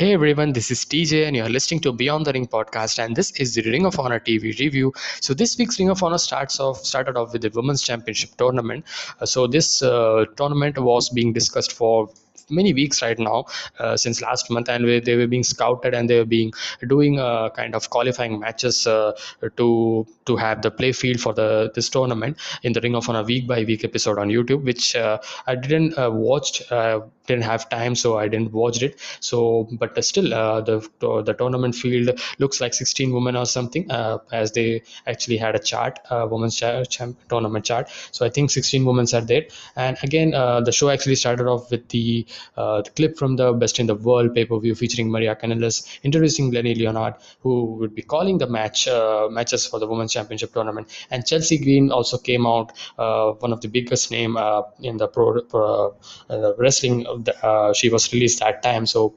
Hey everyone, this is TJ, and you're listening to Beyond the Ring podcast, and this is the Ring of Honor TV review. So this week's Ring of Honor starts off started off with the Women's Championship tournament. Uh, so this uh, tournament was being discussed for many weeks right now uh, since last month and they were being scouted and they were being doing a kind of qualifying matches uh, to to have the play field for the this tournament in the ring of on a week by week episode on youtube which uh, i didn't uh, watch uh, didn't have time so i didn't watch it. So but still the the tournament field looks like 16 women or something as they actually had a chart women's cha- champ- tournament chart. So i think 16 women are there. And again the show actually started off with the uh, the clip from the Best in the World pay-per-view featuring Maria Kanellis introducing Glennie Leonard, who would be calling the match uh, matches for the Women's Championship tournament. And Chelsea Green also came out, uh, one of the biggest name uh, in the pro, pro uh, wrestling. The, she was released that time, so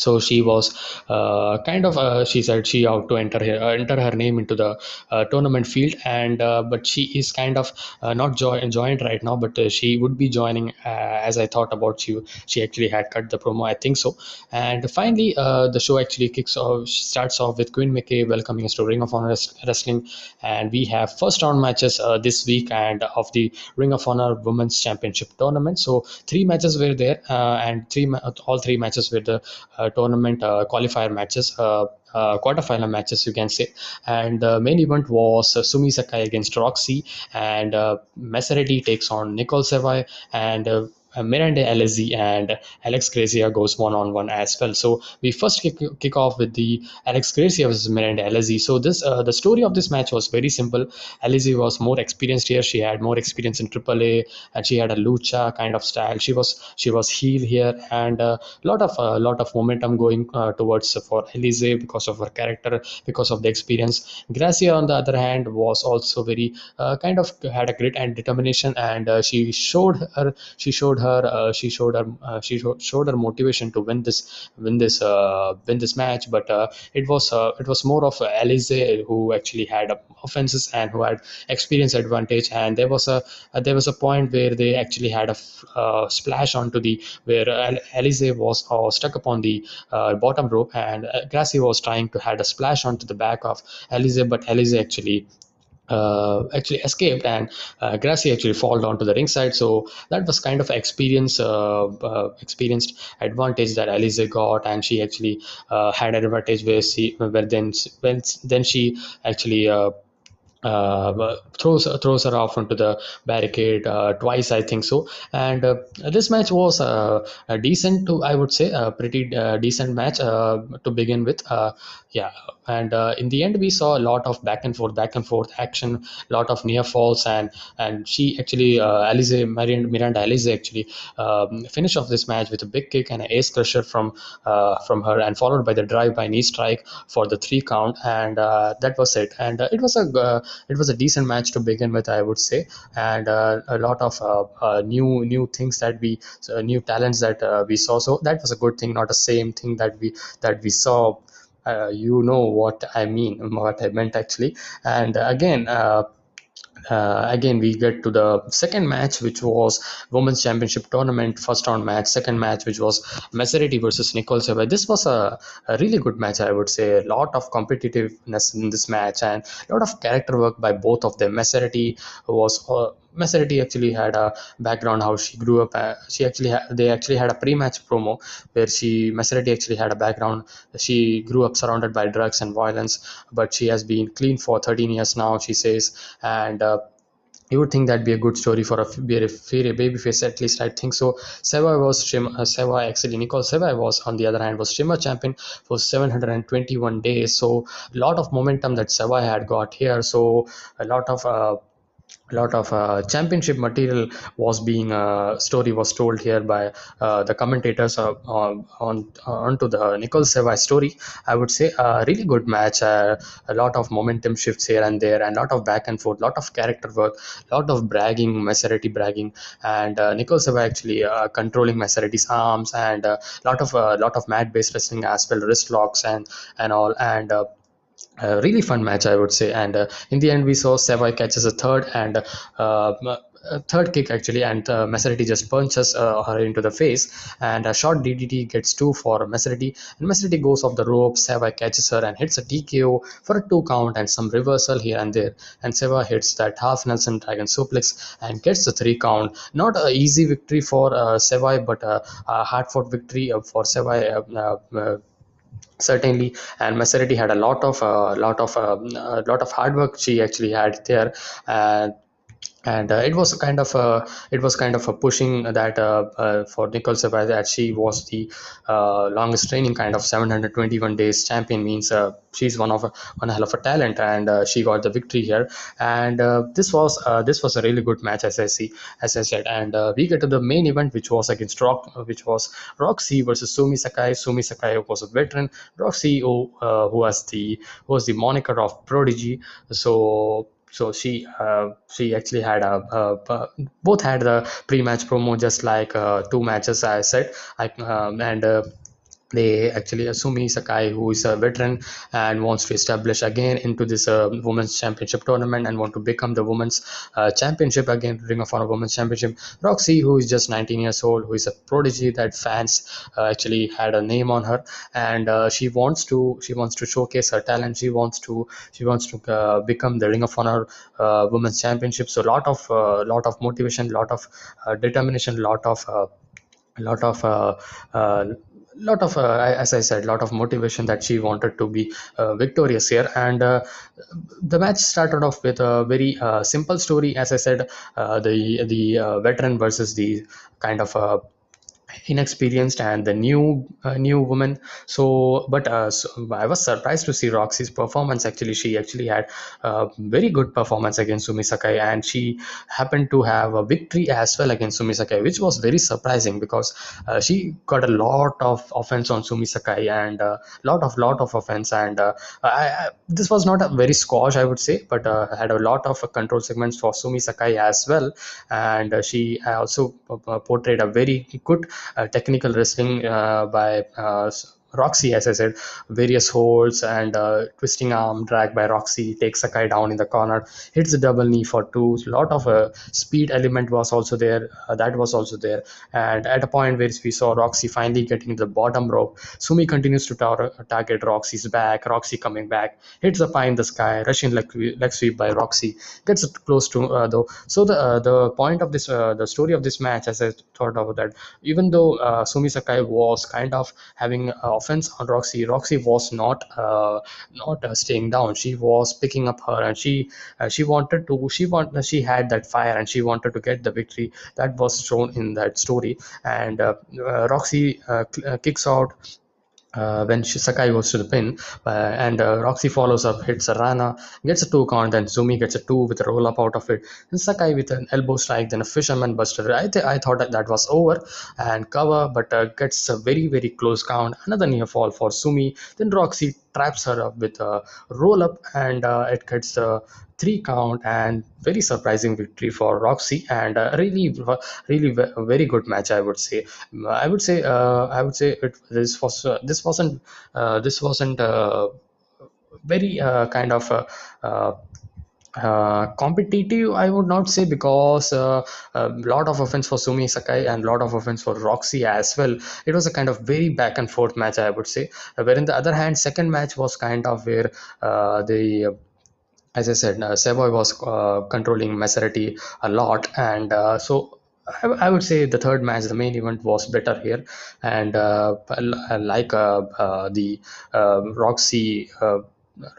so she was uh, kind of uh, she said she ought to enter her uh, enter her name into the uh, tournament field and uh, but she is kind of uh, not jo- joined right now but she would be joining as i thought about she she actually had cut the promo i think so. And finally the show actually kicks off starts off with quinn mckay welcoming us to ring of honor wrestling. And we have first round matches this week and of the ring of honor women's championship tournament. So three matches were there and three all three matches were the tournament uh, qualifier matches uh, uh, quarterfinal matches, you can say. And the main event was uh, Sumie Sakai against Rok-C, and uh, Mazzerati takes on Nicole Savoy, and uh, uh, Miranda Alizé and Alex Gracia goes one on one as well. So we first kick, kick off with the Alex Gracia versus Miranda Alizé. So this uh, the story of this match was very simple. Alizé was more experienced here. She had more experience in AAA and she had a lucha kind of style. She was she was heel here and a uh, lot of a uh, lot of momentum going uh, towards for Alizé because of her character, because of the experience. Gracia on the other hand was also very uh, kind of had a grit and determination and she showed her she showed her uh, she showed her uh, she showed her motivation to win this win this uh, win this match. But uh, it was uh, it was more of uh, Alizé who actually had offenses and who had experience advantage. And there was a there was a point where they actually had a splash onto the where Alizé was stuck upon the bottom rope. And Gracie was trying to had a splash onto the back of Alizé but Alizé actually uh, actually escaped and uh, Gracie actually fall down to the ringside. So that was kind of experience, uh, uh experienced advantage that Alizé got, and she actually uh, had an advantage where she, where then when then she actually uh, throws throws her off onto the barricade uh, twice, I think so. And uh, this match was uh, a decent to I would say a pretty uh, decent match to begin with. yeah, and in the end we saw a lot of back and forth, back and forth action, a lot of near falls, and and she actually Alizé Miranda, Miranda Alizé actually um, finished off this match with a big kick and an ace crusher from from her, and followed by the drive by knee strike for the three count, and that was it. And it was a it was a decent match to begin with, I would say, and uh, a lot of uh, uh, new new things that we new talents that we saw. So that was a good thing, not the same thing that we that we saw. you know what I mean, what I meant actually, and again uh, again we get to the second match which was women's championship tournament first round match second match which was Mazzerati versus Nicole Savoy this was a, a, really good match I would say. A lot of competitiveness in this match and a lot of character work by both of them. Mazzerati was uh, Mazzerati actually had a background how she grew up. Uh, she actually ha- they actually had a pre-match promo where she Mazzerati actually had a background. She grew up surrounded by drugs and violence, but she has been clean for 13 years now. She says, and uh, you would think that'd be a good story for a, a, baby face at least I think so. Savoy was Shima, uh, Savoy actually Nicole Savoy was on the other hand was Shimmer champion for 721 days. So a lot of momentum that Savoy had got here. So a lot of uh, a lot of uh, championship material was being uh, story was told here by uh, the commentators uh, on on onto the Nicole Savoy story. I would say a really good match. Uh, a lot of momentum shifts here and there, and a lot of back and forth, a lot of character work, a lot of bragging, Mazzerati bragging, and uh, Nicole Savoy actually uh, controlling Mazzerati's arms, and a lot of a lot of mat based wrestling as well, wrist locks and and all, and a really fun match, I would say. And uh, in the end, we saw Savoy catches a third and uh, third kick actually, and uh, Mazzerati just punches uh, her into the face. And a short DDT gets two for Mazzerati, and Mazzerati goes off the rope. Savoy catches her and hits a TKO for a two count and some reversal here and there. And Savoy hits that half Nelson Dragon suplex and gets the three count. Not an easy victory for uh, Savoy, but a, a hard fought victory uh, for Savoy. Uh, uh, certainly and Mazzerati had a lot of uh, lot of uh, a lot of hard work she actually had there. And and uh, it was kind of a, it was kind of a pushing that uh, uh, for Nicole Savoy that she was the uh, longest training kind of 721 days champion means uh, she's one of a, one hell of a talent and uh, she got the victory here. And this was this was a really good match as I see as I said. And we get to the main event which was against Rock which was Rok-C versus Sumie Sakai. Sumie Sakai was a veteran. Rok-C who, who was the who was the moniker of prodigy. So so she uh, she actually had a, a, a, both had the pre-match promo just like uh, two matches I said. I, um, and uh, they actually assume he's a guy who is a veteran and wants to establish again into this uh, women's championship tournament and want to become the women's uh, championship again ring of honor women's championship. Rok-C who is just 19 years old who is a prodigy that fans uh, actually had a name on her. And uh, she wants to she wants to showcase her talent. She wants to she wants to uh, become the ring of honor uh, women's championship. So a lot of lot of motivation lot of determination lot of a lot of uh, uh, lot of uh, as i said lot of motivation that she wanted to be uh, victorious here. And uh, the match started off with a very simple story. As i said the the veteran versus the kind of inexperienced and the new uh, new woman. So but uh, so i was surprised to see rok-c's performance. Actually she actually had a very good performance against sumie sakai and she happened to have a victory as well against sumie sakai which was very surprising because uh, she got a lot of offense on sumie sakai and a uh, lot of lot of offense. And uh, I, I, this was not a very squash i would say but uh, had a lot of control segments for sumie sakai as well. And she also portrayed a very good technical wrestling uh, by uh, Rok-C, as I said, various holds and uh, twisting arm drag by Rok-C takes Sakai down in the corner, hits the double knee for two. A lot of uh, speed element was also there. Uh, that was also there. And at a point where we saw Rok-C finally getting the bottom rope, Sumie continues to tar- target Rok-C's back. Rok-C coming back, hits the pie in the sky, Russian leg, sweep by Rok-C, gets close to uh, though. So the uh, the point of this, uh, the story of this match, as I thought of that, even though Sumie Sakai was kind of having offense on Rok-C. Rok-C was not uh, not uh, staying down. She was picking up her, and she uh, she wanted to. She want she had that fire, and she wanted to get the victory. That was shown in that story. And uh, uh, Rok-C uh, kicks out uh, when Sakai goes to the pin, uh, and uh, Rok-C follows up, hits a Rana, gets a two count, then Sumie gets a two with a roll up out of it, and Sakai with an elbow strike, then a fisherman buster. I, th- I thought that, that was over and cover, but uh, gets a very, very close count. Another near fall for Sumie, then Rok-C traps her up with a roll up, and uh, it gets a three count and very surprising victory for Rok-C and really really very good match I would say. I would say uh, I would say it this was uh, this wasn't this wasn't very kind of uh, competitive i would not say because uh, a lot of offense for sumie sakai and a lot of offense for rok-c as well. It was a kind of very back and forth match i would say. Where in the other hand second match was kind of where uh, the as I said, uh, Savoy was uh, controlling Mazzerati a lot, and uh, so I, would say the third match, the main event, was better here, and uh, like uh, uh, the Rok-C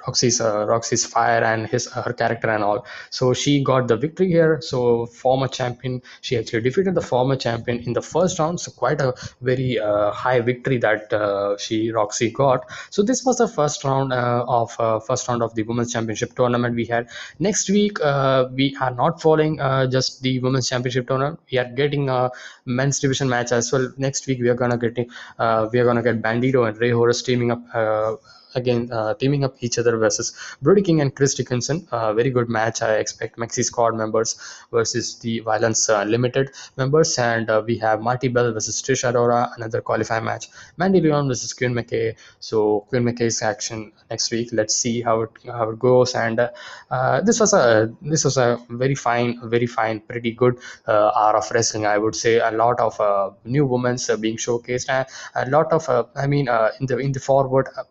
Rok-C's uh, Rok-C's fire and his uh, her character and all. So she got the victory here. So former champion, she actually defeated the former champion in the first round. So quite a very uh, high victory that uh, she Rok-C got. So this was the first round uh, of uh, first round of the women's championship tournament we had. Next week we are not following just the women's championship tournament. We are getting a men's division match as well. Next week we are gonna get we are gonna get Bandido and Rey Horus teaming up again uh, teaming up each other versus Brody King and Chris Dickinson. Uh, very good match. I expect MexiSquad members versus the Violence uh, Limited members, and uh, we have Marti Belle versus Trish Adora, another qualifying match. Mandy Leon versus Quinn McKay. So Quinn McKay's action next week. Let's see how it how it goes. And uh, this was a this was a very fine, very fine, pretty good hour of wrestling. I would say a lot of new women being showcased and a lot of I mean in the in the forward uh,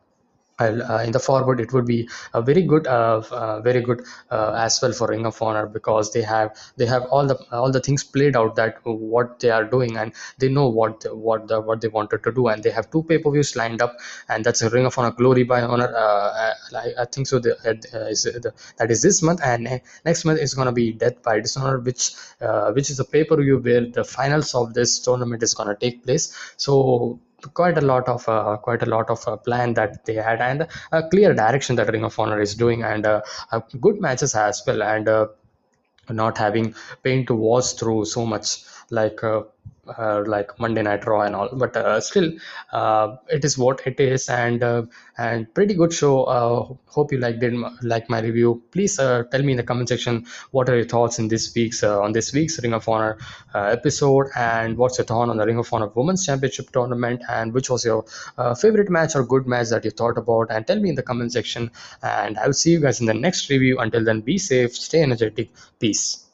in the forward it would be a very good uh, uh, very good uh, as well for ring of honor because they have they have all the all the things played out that what they are doing and they know what what the what they wanted to do and they have two pay-per-views lined up and that's a ring of honor glory by honor uh, I, I, think so the, uh, is the, that is this month and next month is going to be death by dishonor which which is a pay-per-view where the finals of this tournament is going to take place. So quite a lot of uh, quite a lot of uh, plan that they had and a clear direction that ring of honor is doing and uh, good matches as well and uh, not having pain to watch through so much like uh, uh, like Monday Night Raw and all, but uh, still, uh, it is what it is, and uh, and pretty good show. Uh, hope you liked it, like my review. Please uh, tell me in the comment section what are your thoughts in this week's on this week's Ring of Honor episode, and what's your thought on the Ring of Honor Women's Championship tournament, and which was your favorite match or good match that you thought about, and tell me in the comment section. And I will see you guys in the next review. Until then, be safe, stay energetic, peace.